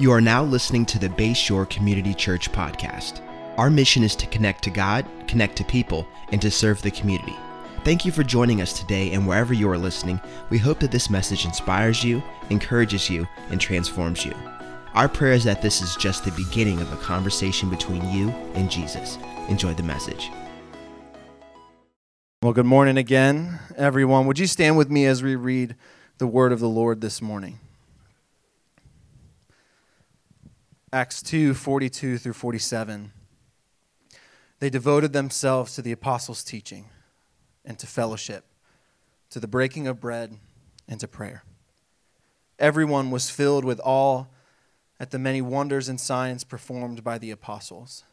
You are now listening to the Bay Shore Community Church podcast. Our mission is to connect to God, connect to people, and to serve the community. Thank you for joining us today, and wherever you are listening, we hope that this message inspires you, encourages you, and transforms you. Our prayer is that this is just the beginning of a conversation between you and Jesus. Enjoy the message. Well, good morning again, everyone. Would you stand with me as we read the word of the Lord this morning? Acts 2 42 through 47. They devoted themselves to the apostles' teaching and to fellowship, to the breaking of bread and to prayer. Everyone was filled with awe at the many wonders and signs performed by the apostles.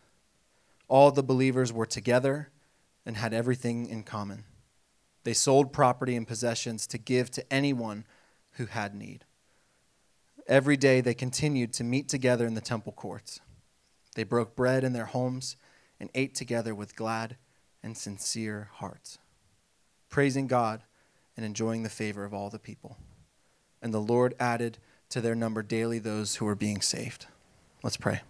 All the believers were together and had everything in common. They sold property and possessions to give to anyone who had need. Every day they continued to meet together in the temple courts. They broke bread in their homes and ate together with glad and sincere hearts, praising God and enjoying the favor of all the people. And the Lord added to their number daily those who were being saved. Let's pray.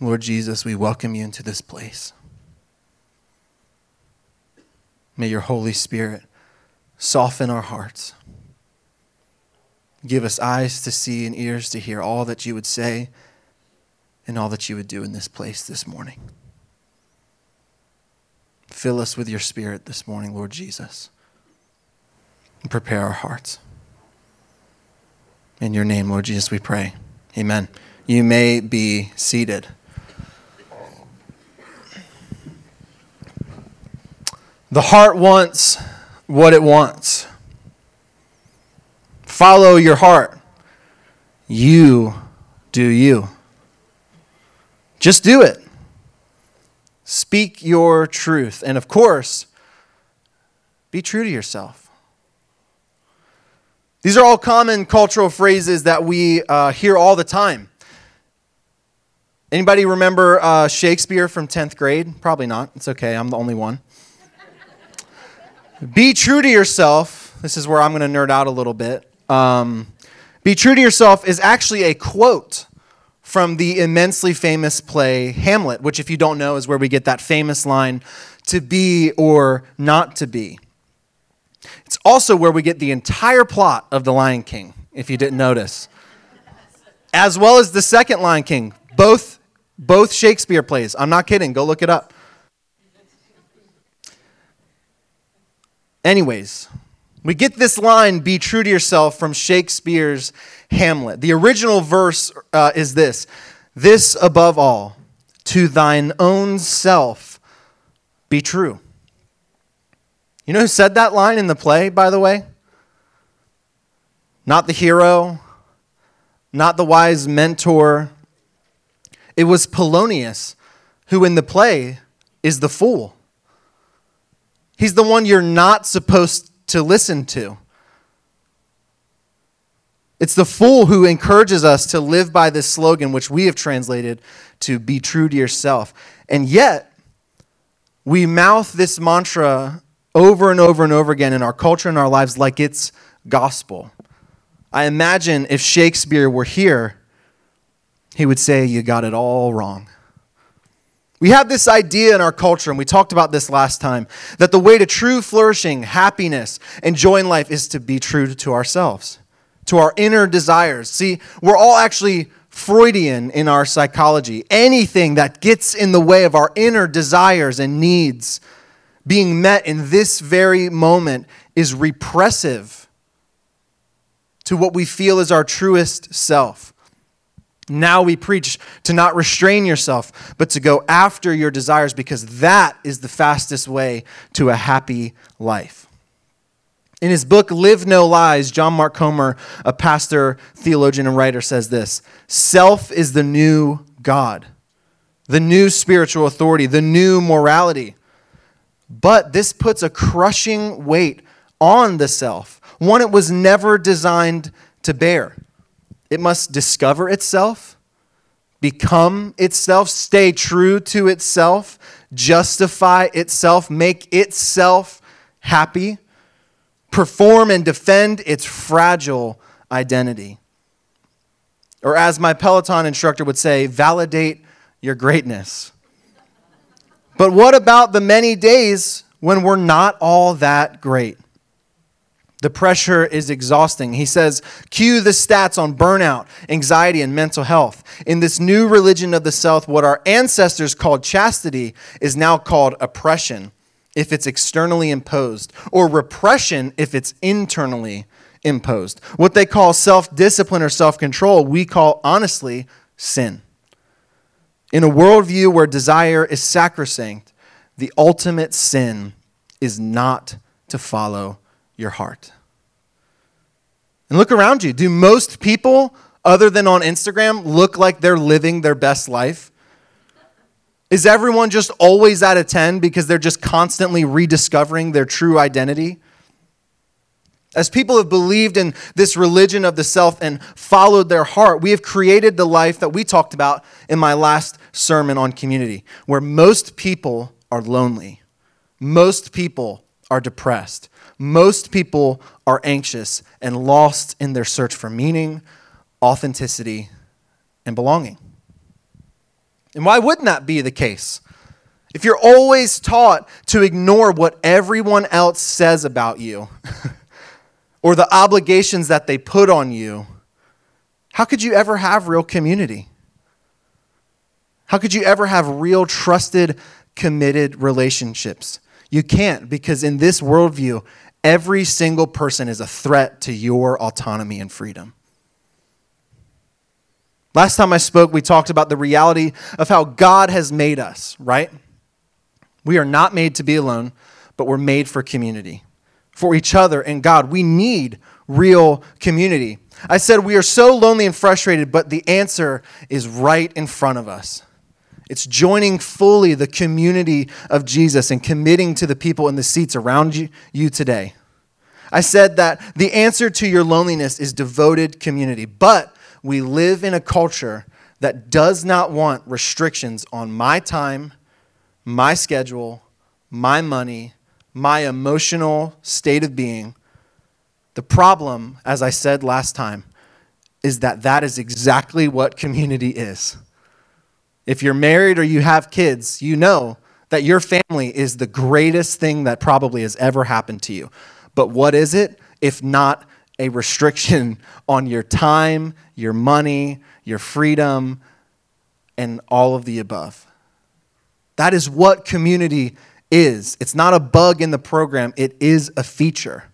Lord Jesus, we welcome you into this place. May your Holy Spirit soften our hearts. Give us eyes to see and ears to hear all that you would say and all that you would do in this place this morning. Fill us with your Spirit this morning, Lord Jesus, and prepare our hearts. In your name, Lord Jesus, we pray. Amen. You may be seated. The heart wants what it wants. Follow your heart. You do you. Just do it. Speak your truth. And of course, be true to yourself. These are all common cultural phrases that we uh, hear all the time. Anybody remember uh, Shakespeare from 10th grade? Probably not. It's okay. I'm the only one. Be true to yourself. This is where I'm going to nerd out a little bit. Um, be true to yourself is actually a quote from the immensely famous play Hamlet, which, if you don't know, is where we get that famous line to be or not to be. It's also where we get the entire plot of The Lion King, if you didn't notice, as well as the second Lion King, both, both Shakespeare plays. I'm not kidding, go look it up. Anyways, we get this line, be true to yourself, from Shakespeare's Hamlet. The original verse uh, is this This above all, to thine own self be true. You know who said that line in the play, by the way? Not the hero, not the wise mentor. It was Polonius, who in the play is the fool. He's the one you're not supposed to listen to. It's the fool who encourages us to live by this slogan, which we have translated to be true to yourself. And yet, we mouth this mantra over and over and over again in our culture and our lives like it's gospel. I imagine if Shakespeare were here, he would say, You got it all wrong. We have this idea in our culture, and we talked about this last time, that the way to true flourishing, happiness, and joy in life is to be true to ourselves, to our inner desires. See, we're all actually Freudian in our psychology. Anything that gets in the way of our inner desires and needs being met in this very moment is repressive to what we feel is our truest self. Now we preach to not restrain yourself, but to go after your desires because that is the fastest way to a happy life. In his book, Live No Lies, John Mark Comer, a pastor, theologian, and writer, says this Self is the new God, the new spiritual authority, the new morality. But this puts a crushing weight on the self, one it was never designed to bear. It must discover itself, become itself, stay true to itself, justify itself, make itself happy, perform and defend its fragile identity. Or, as my Peloton instructor would say, validate your greatness. But what about the many days when we're not all that great? The pressure is exhausting. He says, cue the stats on burnout, anxiety, and mental health. In this new religion of the South, what our ancestors called chastity is now called oppression if it's externally imposed, or repression if it's internally imposed. What they call self discipline or self control, we call honestly sin. In a worldview where desire is sacrosanct, the ultimate sin is not to follow your heart. And look around you. Do most people, other than on Instagram, look like they're living their best life? Is everyone just always at a 10 because they're just constantly rediscovering their true identity? As people have believed in this religion of the self and followed their heart, we have created the life that we talked about in my last sermon on community, where most people are lonely, most people are depressed, most people are anxious and lost in their search for meaning, authenticity, and belonging. And why wouldn't that be the case? If you're always taught to ignore what everyone else says about you, or the obligations that they put on you, how could you ever have real community? How could you ever have real, trusted, committed relationships? You can't because in this worldview, every single person is a threat to your autonomy and freedom. Last time I spoke, we talked about the reality of how God has made us, right? We are not made to be alone, but we're made for community for each other and God. We need real community. I said we are so lonely and frustrated, but the answer is right in front of us. It's joining fully the community of Jesus and committing to the people in the seats around you, you today. I said that the answer to your loneliness is devoted community, but we live in a culture that does not want restrictions on my time, my schedule, my money, my emotional state of being. The problem, as I said last time, is that that is exactly what community is. If you're married or you have kids, you know that your family is the greatest thing that probably has ever happened to you. But what is it if not a restriction on your time, your money, your freedom, and all of the above? That is what community is. It's not a bug in the program, it is a feature.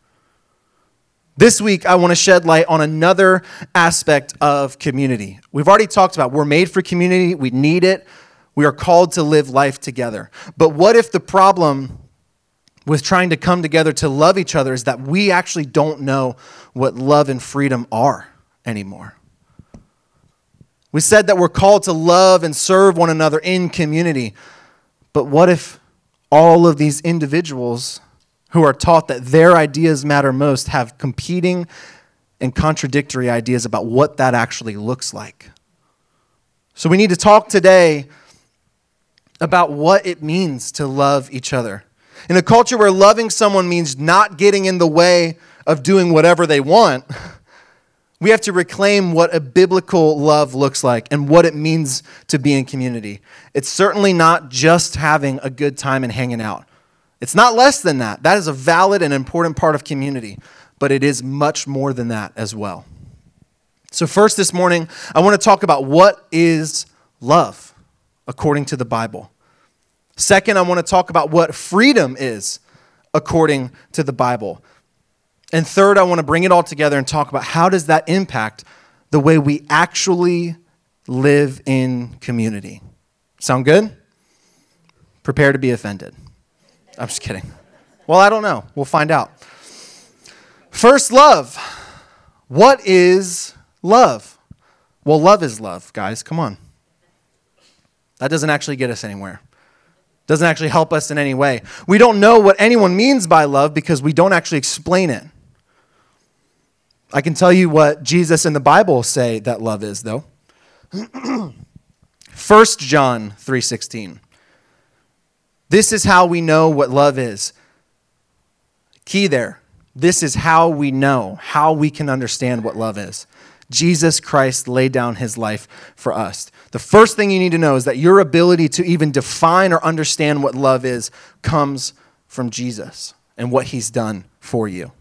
This week, I want to shed light on another aspect of community. We've already talked about we're made for community, we need it, we are called to live life together. But what if the problem with trying to come together to love each other is that we actually don't know what love and freedom are anymore? We said that we're called to love and serve one another in community. But what if all of these individuals who are taught that their ideas matter most have competing and contradictory ideas about what that actually looks like. So we need to talk today about what it means to love each other. In a culture where loving someone means not getting in the way of doing whatever they want, we have to reclaim what a biblical love looks like and what it means to be in community. It's certainly not just having a good time and hanging out. It's not less than that. That is a valid and important part of community, but it is much more than that as well. So, first this morning, I want to talk about what is love according to the Bible. Second, I want to talk about what freedom is according to the Bible. And third, I want to bring it all together and talk about how does that impact the way we actually live in community. Sound good? Prepare to be offended. I'm just kidding. Well, I don't know. We'll find out. First, love. What is love? Well, love is love, guys. Come on. That doesn't actually get us anywhere. Doesn't actually help us in any way. We don't know what anyone means by love because we don't actually explain it. I can tell you what Jesus and the Bible say that love is, though. 1 John 3:16. This is how we know what love is. Key there. This is how we know, how we can understand what love is. Jesus Christ laid down his life for us. The first thing you need to know is that your ability to even define or understand what love is comes from Jesus and what he's done for you.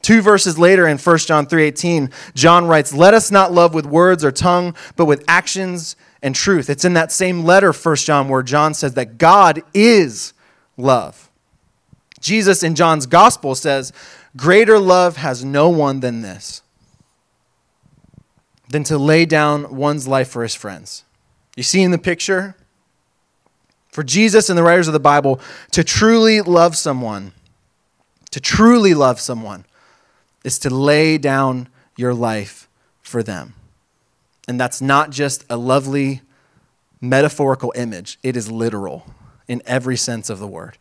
Two verses later in 1 John 3:18, John writes, "Let us not love with words or tongue, but with actions and truth." It's in that same letter 1 John where John says that God is love. Jesus in John's gospel says, "Greater love has no one than this, than to lay down one's life for his friends." You see in the picture? For Jesus and the writers of the Bible to truly love someone, to truly love someone is to lay down your life for them. And that's not just a lovely metaphorical image, it is literal in every sense of the word.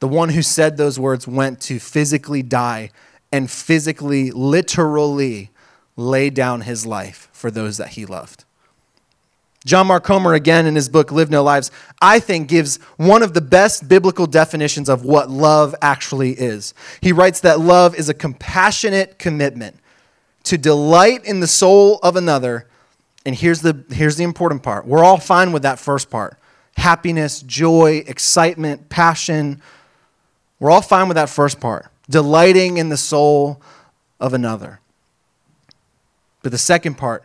The one who said those words went to physically die and physically, literally lay down his life for those that he loved. John Mark Comer, again in his book Live No Lies, I think gives one of the best biblical definitions of what love actually is. He writes that love is a compassionate commitment to delight in the soul of another. And here's the, here's the important part we're all fine with that first part happiness, joy, excitement, passion. We're all fine with that first part delighting in the soul of another. But the second part,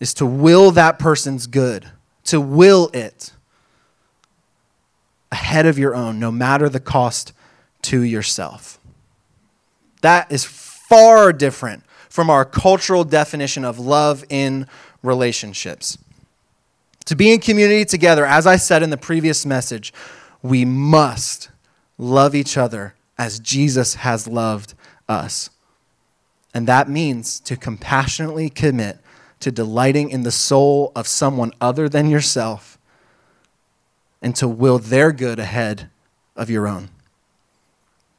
is to will that person's good, to will it ahead of your own, no matter the cost to yourself. That is far different from our cultural definition of love in relationships. To be in community together, as I said in the previous message, we must love each other as Jesus has loved us. And that means to compassionately commit to delighting in the soul of someone other than yourself and to will their good ahead of your own.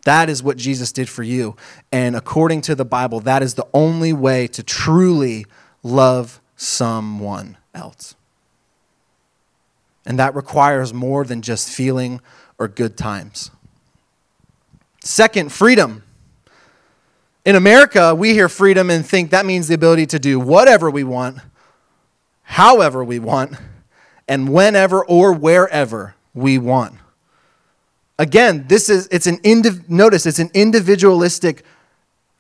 That is what Jesus did for you. And according to the Bible, that is the only way to truly love someone else. And that requires more than just feeling or good times. Second, freedom. In America, we hear freedom and think that means the ability to do whatever we want, however we want, and whenever or wherever we want. Again, this is it's an indiv- notice it's an individualistic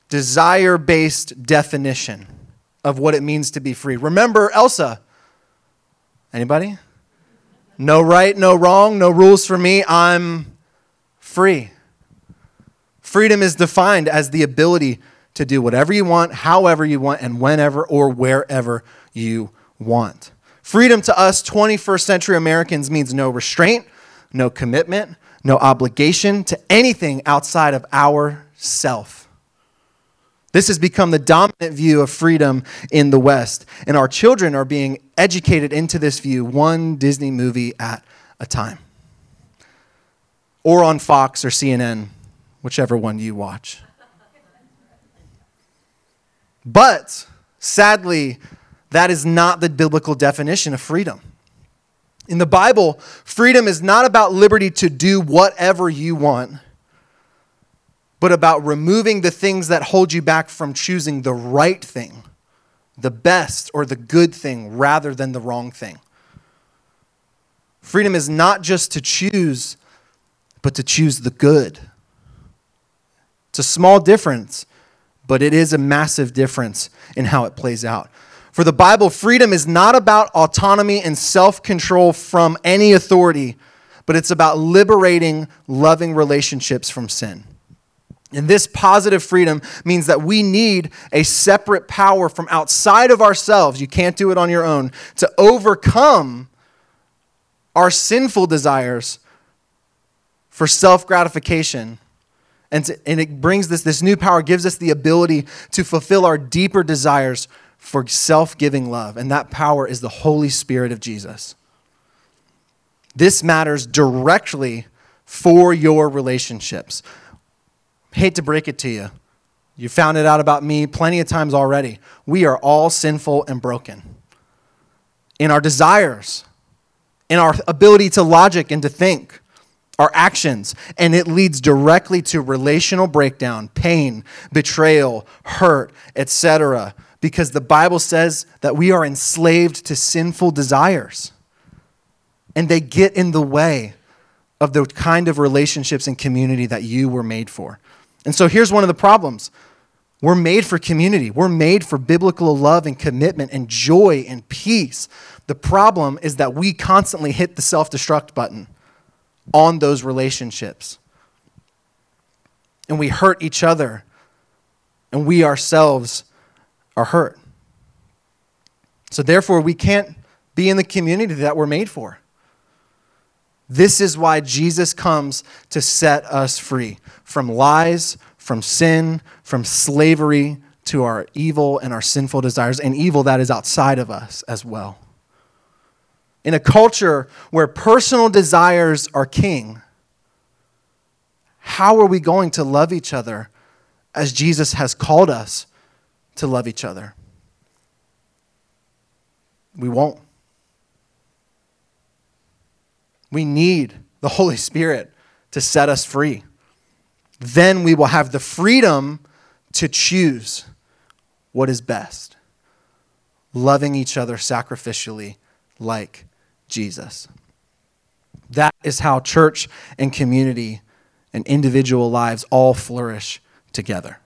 desire-based definition of what it means to be free. Remember Elsa? Anybody? No right, no wrong, no rules for me. I'm free. Freedom is defined as the ability to do whatever you want, however you want, and whenever or wherever you want. Freedom to us 21st century Americans means no restraint, no commitment, no obligation to anything outside of our self. This has become the dominant view of freedom in the West, and our children are being educated into this view one Disney movie at a time. Or on Fox or CNN whichever one you watch. But sadly, that is not the biblical definition of freedom. In the Bible, freedom is not about liberty to do whatever you want, but about removing the things that hold you back from choosing the right thing, the best or the good thing, rather than the wrong thing. Freedom is not just to choose, but to choose the good. It's a small difference, but it is a massive difference in how it plays out. For the Bible, freedom is not about autonomy and self control from any authority, but it's about liberating loving relationships from sin. And this positive freedom means that we need a separate power from outside of ourselves. You can't do it on your own to overcome our sinful desires for self gratification and, and it brings this, this new power, gives us the ability to fulfill our deeper desires for self giving love. And that power is the Holy Spirit of Jesus. This matters directly for your relationships. Hate to break it to you. You found it out about me plenty of times already. We are all sinful and broken in our desires, in our ability to logic and to think. our actions, and it leads directly to relational breakdown, pain, betrayal, hurt, etc. Because the Bible says that we are enslaved to sinful desires, and they get in the way of the kind of relationships and community that you were made for. And so here's one of the problems. We're made for community. We're made for biblical love and commitment and joy and peace. The problem is that we constantly hit the self destruct button on those relationships. And we hurt each other, and we ourselves are hurt. So, therefore, we can't be in the community that we're made for. This is why Jesus comes to set us free from lies, from sin, from slavery to our evil and our sinful desires, and evil that is outside of us as well. In a culture where personal desires are king, how are we going to love each other as Jesus has called us to love each other? We won't. We need the Holy Spirit to set us free. Then we will have the freedom to choose what is best, loving each other sacrificially like Jesus. That is how church and community and individual lives all flourish together.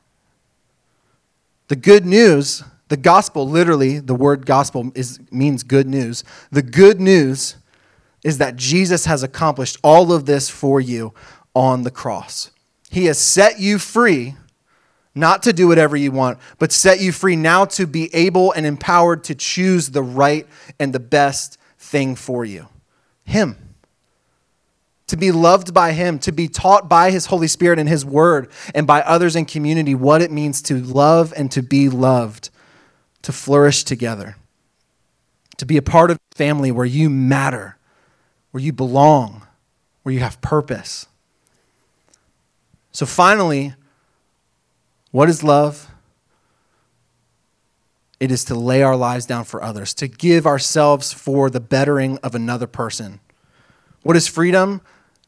The good news, the gospel, literally, the word gospel is, means good news. The good news is that Jesus has accomplished all of this for you on the cross. He has set you free, not to do whatever you want, but set you free now to be able and empowered to choose the right and the best thing for you Him. To be loved by Him, to be taught by His Holy Spirit and His Word, and by others in community what it means to love and to be loved, to flourish together, to be a part of a family where you matter where you belong, where you have purpose. So, finally, what is love? It is to lay our lives down for others, to give ourselves for the bettering of another person. What is freedom?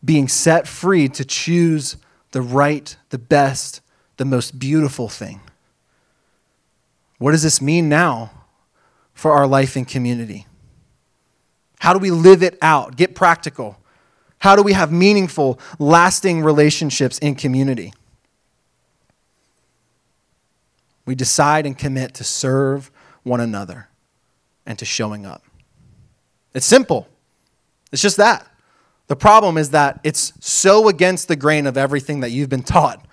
Being set free to choose the right, the best, the most beautiful thing. What does this mean now for our life and community? How do we live it out? Get practical. How do we have meaningful, lasting relationships in community? We decide and commit to serve one another and to showing up. It's simple. It's just that. The problem is that it's so against the grain of everything that you've been taught,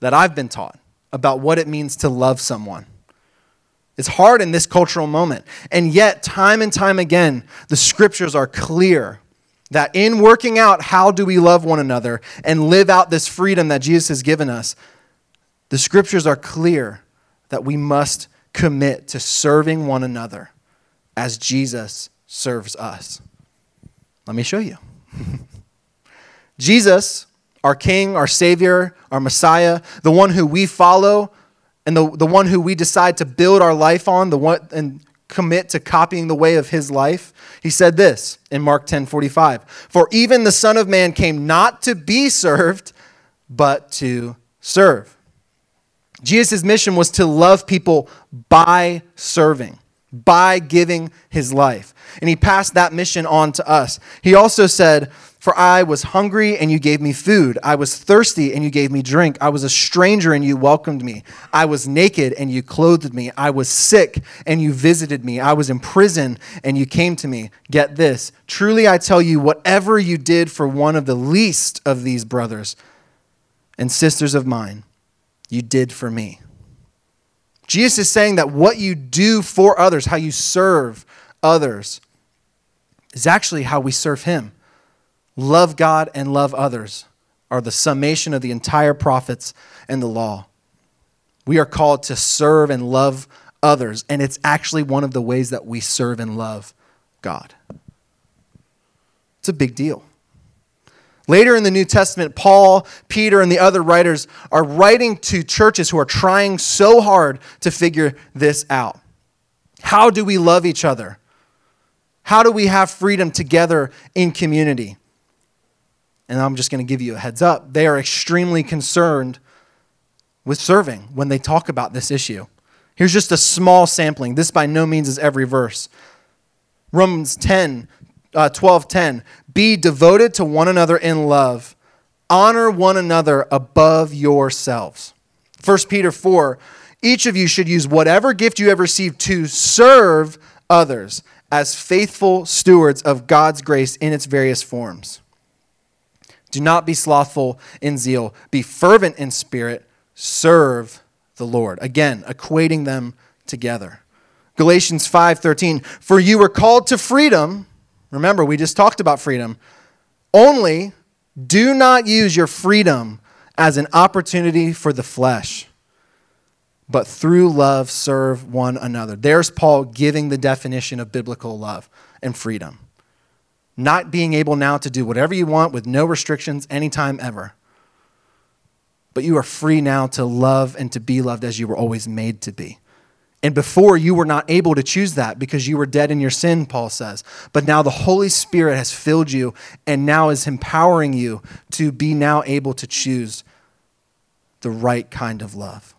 that I've been taught about what it means to love someone. It's hard in this cultural moment. And yet, time and time again, the scriptures are clear that in working out how do we love one another and live out this freedom that Jesus has given us, the scriptures are clear that we must commit to serving one another as Jesus serves us. Let me show you. Jesus, our King, our Savior, our Messiah, the one who we follow, and the, the one who we decide to build our life on, the one and commit to copying the way of his life. He said this in Mark 10 45. For even the Son of Man came not to be served, but to serve. Jesus' mission was to love people by serving, by giving his life. And he passed that mission on to us. He also said, for I was hungry and you gave me food. I was thirsty and you gave me drink. I was a stranger and you welcomed me. I was naked and you clothed me. I was sick and you visited me. I was in prison and you came to me. Get this. Truly I tell you, whatever you did for one of the least of these brothers and sisters of mine, you did for me. Jesus is saying that what you do for others, how you serve others, is actually how we serve Him love God and love others are the summation of the entire prophets and the law. We are called to serve and love others, and it's actually one of the ways that we serve and love God. It's a big deal. Later in the New Testament, Paul, Peter, and the other writers are writing to churches who are trying so hard to figure this out. How do we love each other? How do we have freedom together in community? and I'm just going to give you a heads up, they are extremely concerned with serving when they talk about this issue. Here's just a small sampling. This by no means is every verse. Romans 10, uh, 12, 10. Be devoted to one another in love. Honor one another above yourselves. 1 Peter 4. Each of you should use whatever gift you have received to serve others as faithful stewards of God's grace in its various forms. Do not be slothful in zeal, be fervent in spirit, serve the Lord. Again, equating them together. Galatians 5:13 For you were called to freedom. Remember, we just talked about freedom. Only do not use your freedom as an opportunity for the flesh, but through love serve one another. There's Paul giving the definition of biblical love and freedom not being able now to do whatever you want with no restrictions anytime ever. But you are free now to love and to be loved as you were always made to be. And before you were not able to choose that because you were dead in your sin, Paul says. But now the Holy Spirit has filled you and now is empowering you to be now able to choose the right kind of love.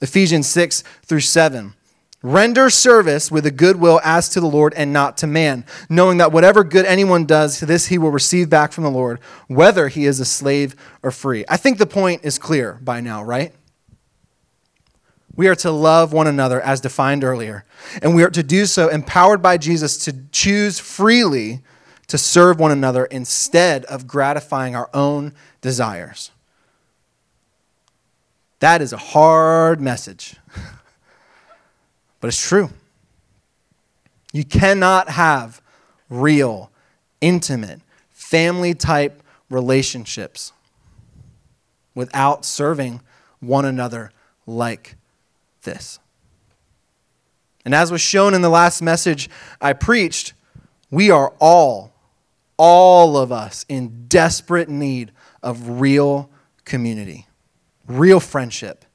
Ephesians 6 through 7 Render service with a good will as to the Lord and not to man, knowing that whatever good anyone does, this he will receive back from the Lord, whether he is a slave or free. I think the point is clear by now, right? We are to love one another as defined earlier, and we are to do so empowered by Jesus to choose freely to serve one another instead of gratifying our own desires. That is a hard message. But it's true. You cannot have real, intimate, family type relationships without serving one another like this. And as was shown in the last message I preached, we are all, all of us, in desperate need of real community, real friendship,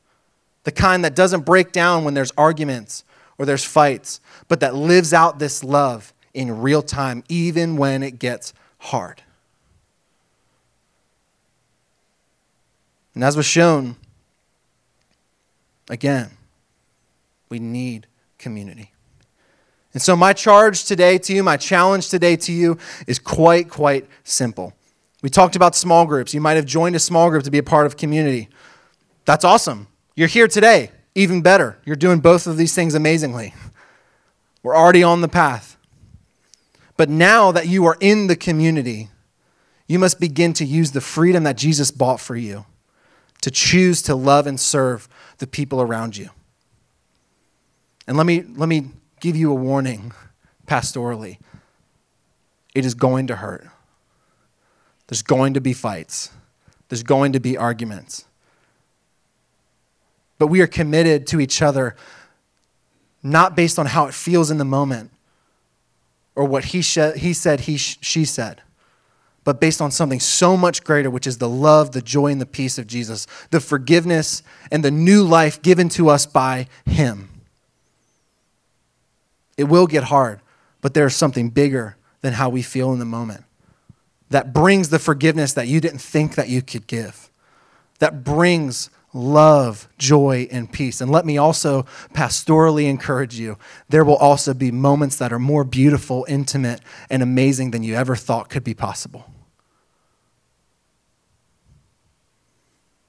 the kind that doesn't break down when there's arguments or there's fights, but that lives out this love in real time, even when it gets hard. And as was shown, again, we need community. And so, my charge today to you, my challenge today to you is quite, quite simple. We talked about small groups. You might have joined a small group to be a part of community. That's awesome. You're here today. Even better, you're doing both of these things amazingly. We're already on the path. But now that you are in the community, you must begin to use the freedom that Jesus bought for you to choose to love and serve the people around you. And let me, let me give you a warning pastorally it is going to hurt. There's going to be fights, there's going to be arguments but we are committed to each other not based on how it feels in the moment or what he, sh- he said, he sh- she said, but based on something so much greater, which is the love, the joy, and the peace of Jesus, the forgiveness, and the new life given to us by him. It will get hard, but there's something bigger than how we feel in the moment that brings the forgiveness that you didn't think that you could give, that brings love, joy, and peace. And let me also pastorally encourage you there will also be moments that are more beautiful, intimate, and amazing than you ever thought could be possible.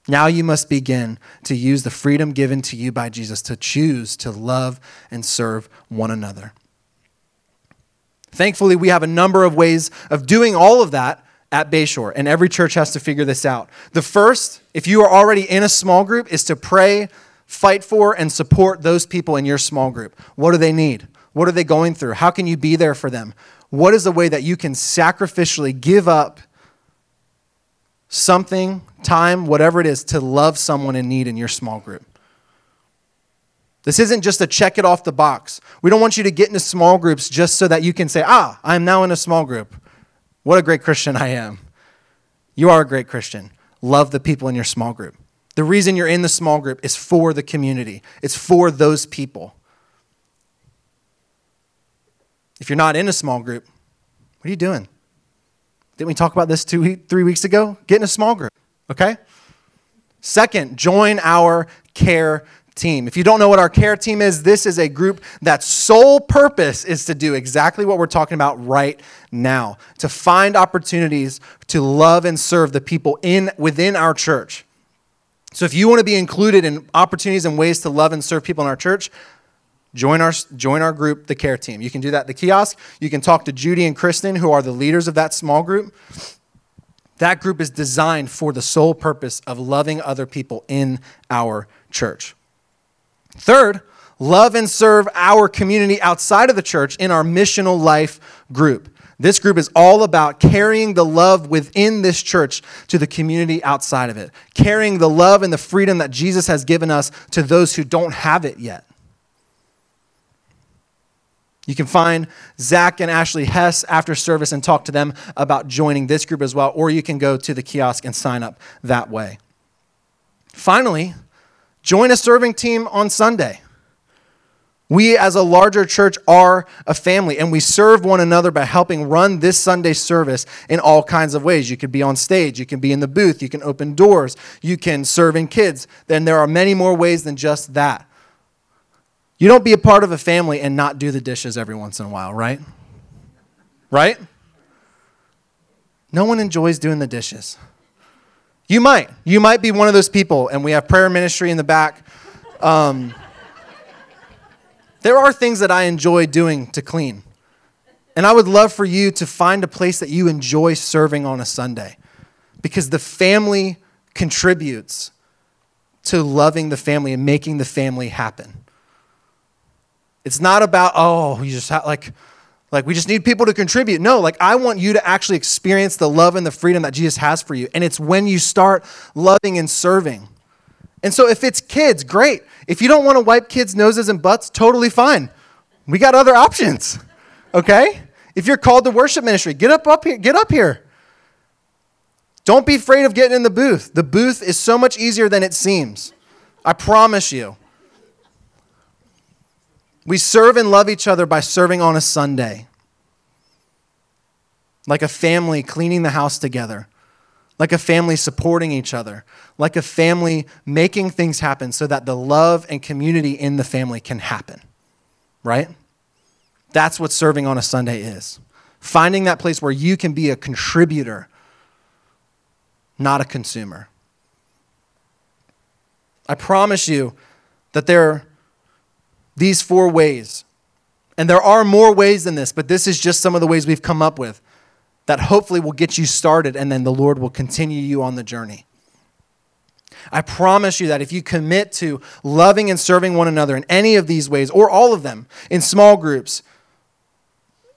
Now you must begin to use the freedom given to you by Jesus to choose to love and serve one another. Thankfully, we have a number of ways of doing all of that at Bay Shore, and every church has to figure this out. The first, if you are already in a small group, is to pray, fight for, and support those people in your small group. What do they need? What are they going through? How can you be there for them? What is the way that you can sacrificially give up something, time, whatever it is, to love someone in need in your small group? This isn't just a check it off the box. We don't want you to get into small groups just so that you can say, ah, I'm now in a small group. What a great Christian I am. You are a great Christian. Love the people in your small group. The reason you're in the small group is for the community, it's for those people. If you're not in a small group, what are you doing? Didn't we talk about this two, three weeks ago? Get in a small group, okay? Second, join our care team. If you don't know what our care team is, this is a group that sole purpose is to do exactly what we're talking about right now, to find opportunities to love and serve the people in within our church. So if you want to be included in opportunities and ways to love and serve people in our church, join our join our group, the care team. You can do that at the kiosk. You can talk to Judy and Kristen who are the leaders of that small group. That group is designed for the sole purpose of loving other people in our church. Third, love and serve our community outside of the church in our missional life group. This group is all about carrying the love within this church to the community outside of it, carrying the love and the freedom that Jesus has given us to those who don't have it yet. You can find Zach and Ashley Hess after service and talk to them about joining this group as well, or you can go to the kiosk and sign up that way. Finally, join a serving team on Sunday. We, as a larger church, are a family, and we serve one another by helping run this Sunday service in all kinds of ways. You could be on stage, you can be in the booth, you can open doors, you can serve in kids. Then there are many more ways than just that. You don't be a part of a family and not do the dishes every once in a while, right? Right? No one enjoys doing the dishes. You might. You might be one of those people, and we have prayer ministry in the back. Um, there are things that I enjoy doing to clean. And I would love for you to find a place that you enjoy serving on a Sunday because the family contributes to loving the family and making the family happen. It's not about, oh, you just have, like, like we just need people to contribute. No, like I want you to actually experience the love and the freedom that Jesus has for you. And it's when you start loving and serving. And so if it's kids, great. If you don't want to wipe kids' noses and butts, totally fine. We got other options. Okay? If you're called to worship ministry, get up up here, get up here. Don't be afraid of getting in the booth. The booth is so much easier than it seems. I promise you. We serve and love each other by serving on a Sunday. Like a family cleaning the house together. Like a family supporting each other. Like a family making things happen so that the love and community in the family can happen. Right? That's what serving on a Sunday is. Finding that place where you can be a contributor, not a consumer. I promise you that there these four ways. And there are more ways than this, but this is just some of the ways we've come up with that hopefully will get you started and then the Lord will continue you on the journey. I promise you that if you commit to loving and serving one another in any of these ways, or all of them, in small groups,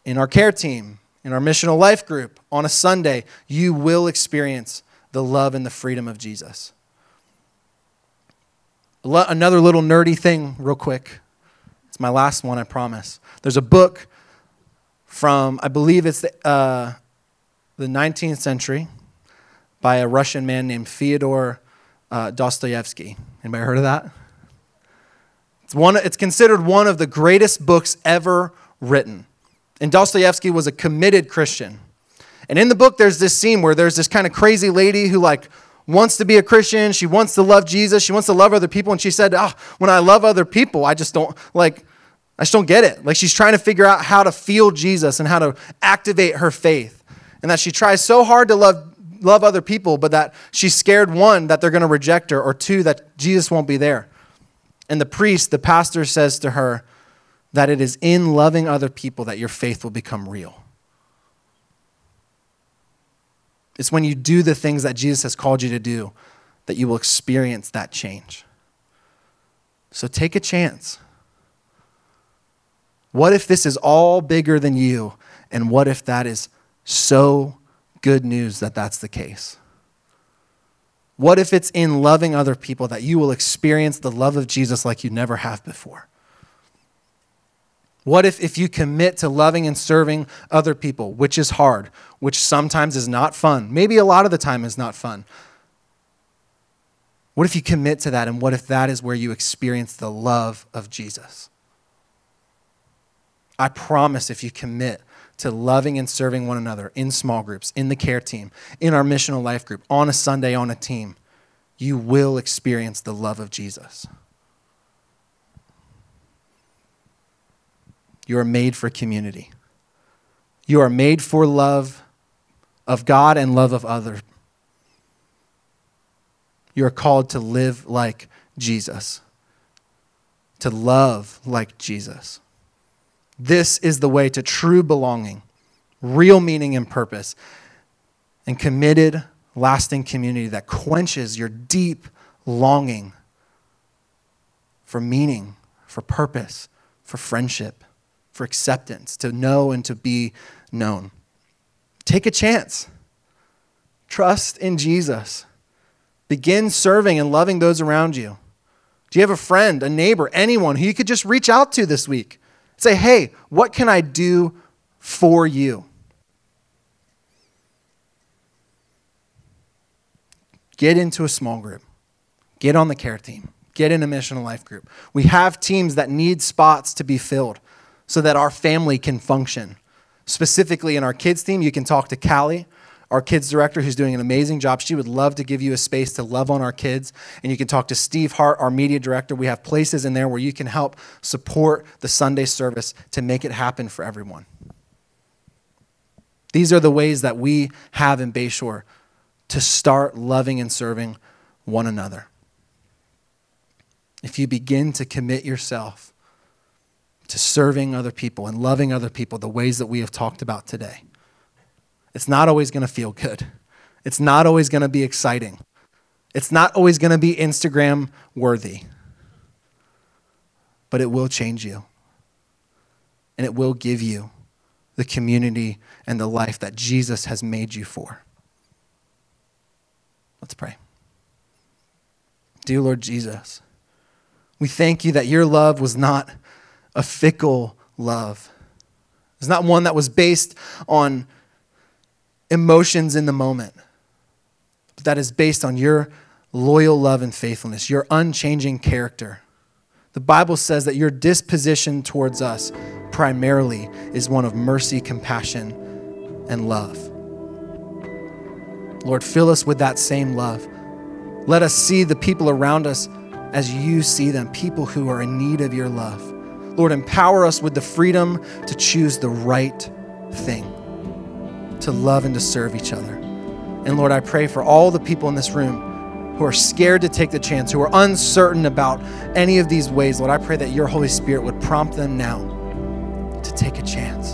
in our care team, in our missional life group, on a Sunday, you will experience the love and the freedom of Jesus. Another little nerdy thing, real quick. It's my last one, I promise. There's a book from, I believe it's the, uh, the 19th century by a Russian man named Fyodor uh, Dostoevsky. Anybody heard of that? It's, one, it's considered one of the greatest books ever written. And Dostoevsky was a committed Christian. And in the book, there's this scene where there's this kind of crazy lady who, like, wants to be a Christian. She wants to love Jesus. She wants to love other people. And she said, oh, when I love other people, I just don't, like, I just don't get it. Like she's trying to figure out how to feel Jesus and how to activate her faith. And that she tries so hard to love, love other people, but that she's scared, one, that they're going to reject her, or two, that Jesus won't be there. And the priest, the pastor, says to her that it is in loving other people that your faith will become real. It's when you do the things that Jesus has called you to do that you will experience that change. So take a chance. What if this is all bigger than you? And what if that is so good news that that's the case? What if it's in loving other people that you will experience the love of Jesus like you never have before? What if, if you commit to loving and serving other people, which is hard, which sometimes is not fun, maybe a lot of the time is not fun? What if you commit to that, and what if that is where you experience the love of Jesus? I promise if you commit to loving and serving one another in small groups, in the care team, in our missional life group, on a Sunday on a team, you will experience the love of Jesus. You are made for community. You are made for love of God and love of others. You are called to live like Jesus, to love like Jesus. This is the way to true belonging, real meaning and purpose, and committed, lasting community that quenches your deep longing for meaning, for purpose, for friendship, for acceptance, to know and to be known. Take a chance. Trust in Jesus. Begin serving and loving those around you. Do you have a friend, a neighbor, anyone who you could just reach out to this week? Say, hey, what can I do for you? Get into a small group, get on the care team, get in a missional life group. We have teams that need spots to be filled so that our family can function. Specifically, in our kids' team, you can talk to Callie our kids director, who's doing an amazing job. She would love to give you a space to love on our kids. And you can talk to Steve Hart, our media director. We have places in there where you can help support the Sunday service to make it happen for everyone. These are the ways that we have in Bay Shore to start loving and serving one another. If you begin to commit yourself to serving other people and loving other people the ways that we have talked about today, it's not always going to feel good. It's not always going to be exciting. It's not always going to be Instagram worthy. But it will change you. And it will give you the community and the life that Jesus has made you for. Let's pray. Dear Lord Jesus, we thank you that your love was not a fickle love. It's not one that was based on emotions in the moment, but that is based on your loyal love and faithfulness, your unchanging character. The Bible says that your disposition towards us primarily is one of mercy, compassion, and love. Lord, fill us with that same love. Let us see the people around us as you see them, people who are in need of your love. Lord, empower us with the freedom to choose the right thing to love and to serve each other. And Lord, I pray for all the people in this room who are scared to take the chance, who are uncertain about any of these ways. Lord, I pray that your Holy Spirit would prompt them now to take a chance,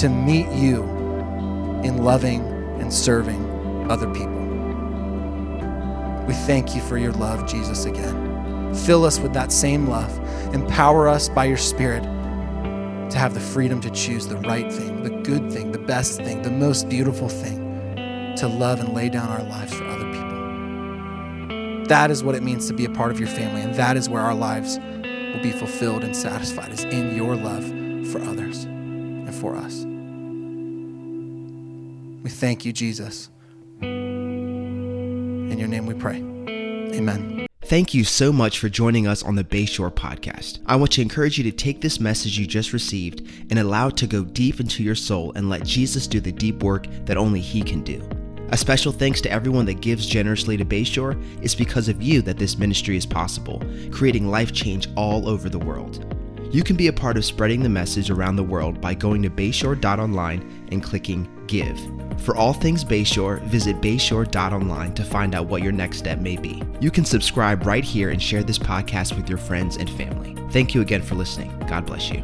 to meet you in loving and serving other people. We thank you for your love, Jesus, again. Fill us with that same love. Empower us by your Spirit to have the freedom to choose the right thing, the good thing, the best thing, the most beautiful thing, to love and lay down our lives for other people. That is what it means to be a part of your family, and that is where our lives will be fulfilled and satisfied, is in your love for others and for us. We thank you, Jesus. In your name we pray. Amen. Thank you so much for joining us on the Bay Shore podcast. I want to encourage you to take this message you just received and allow it to go deep into your soul and let Jesus do the deep work that only He can do. A special thanks to everyone that gives generously to Bay Shore. It's because of you that this ministry is possible, creating life change all over the world. You can be a part of spreading the message around the world by going to bayshore.online and clicking Give. For all things Bay Shore, visit bayshore.online to find out what your next step may be. You can subscribe right here and share this podcast with your friends and family. Thank you again for listening. God bless you.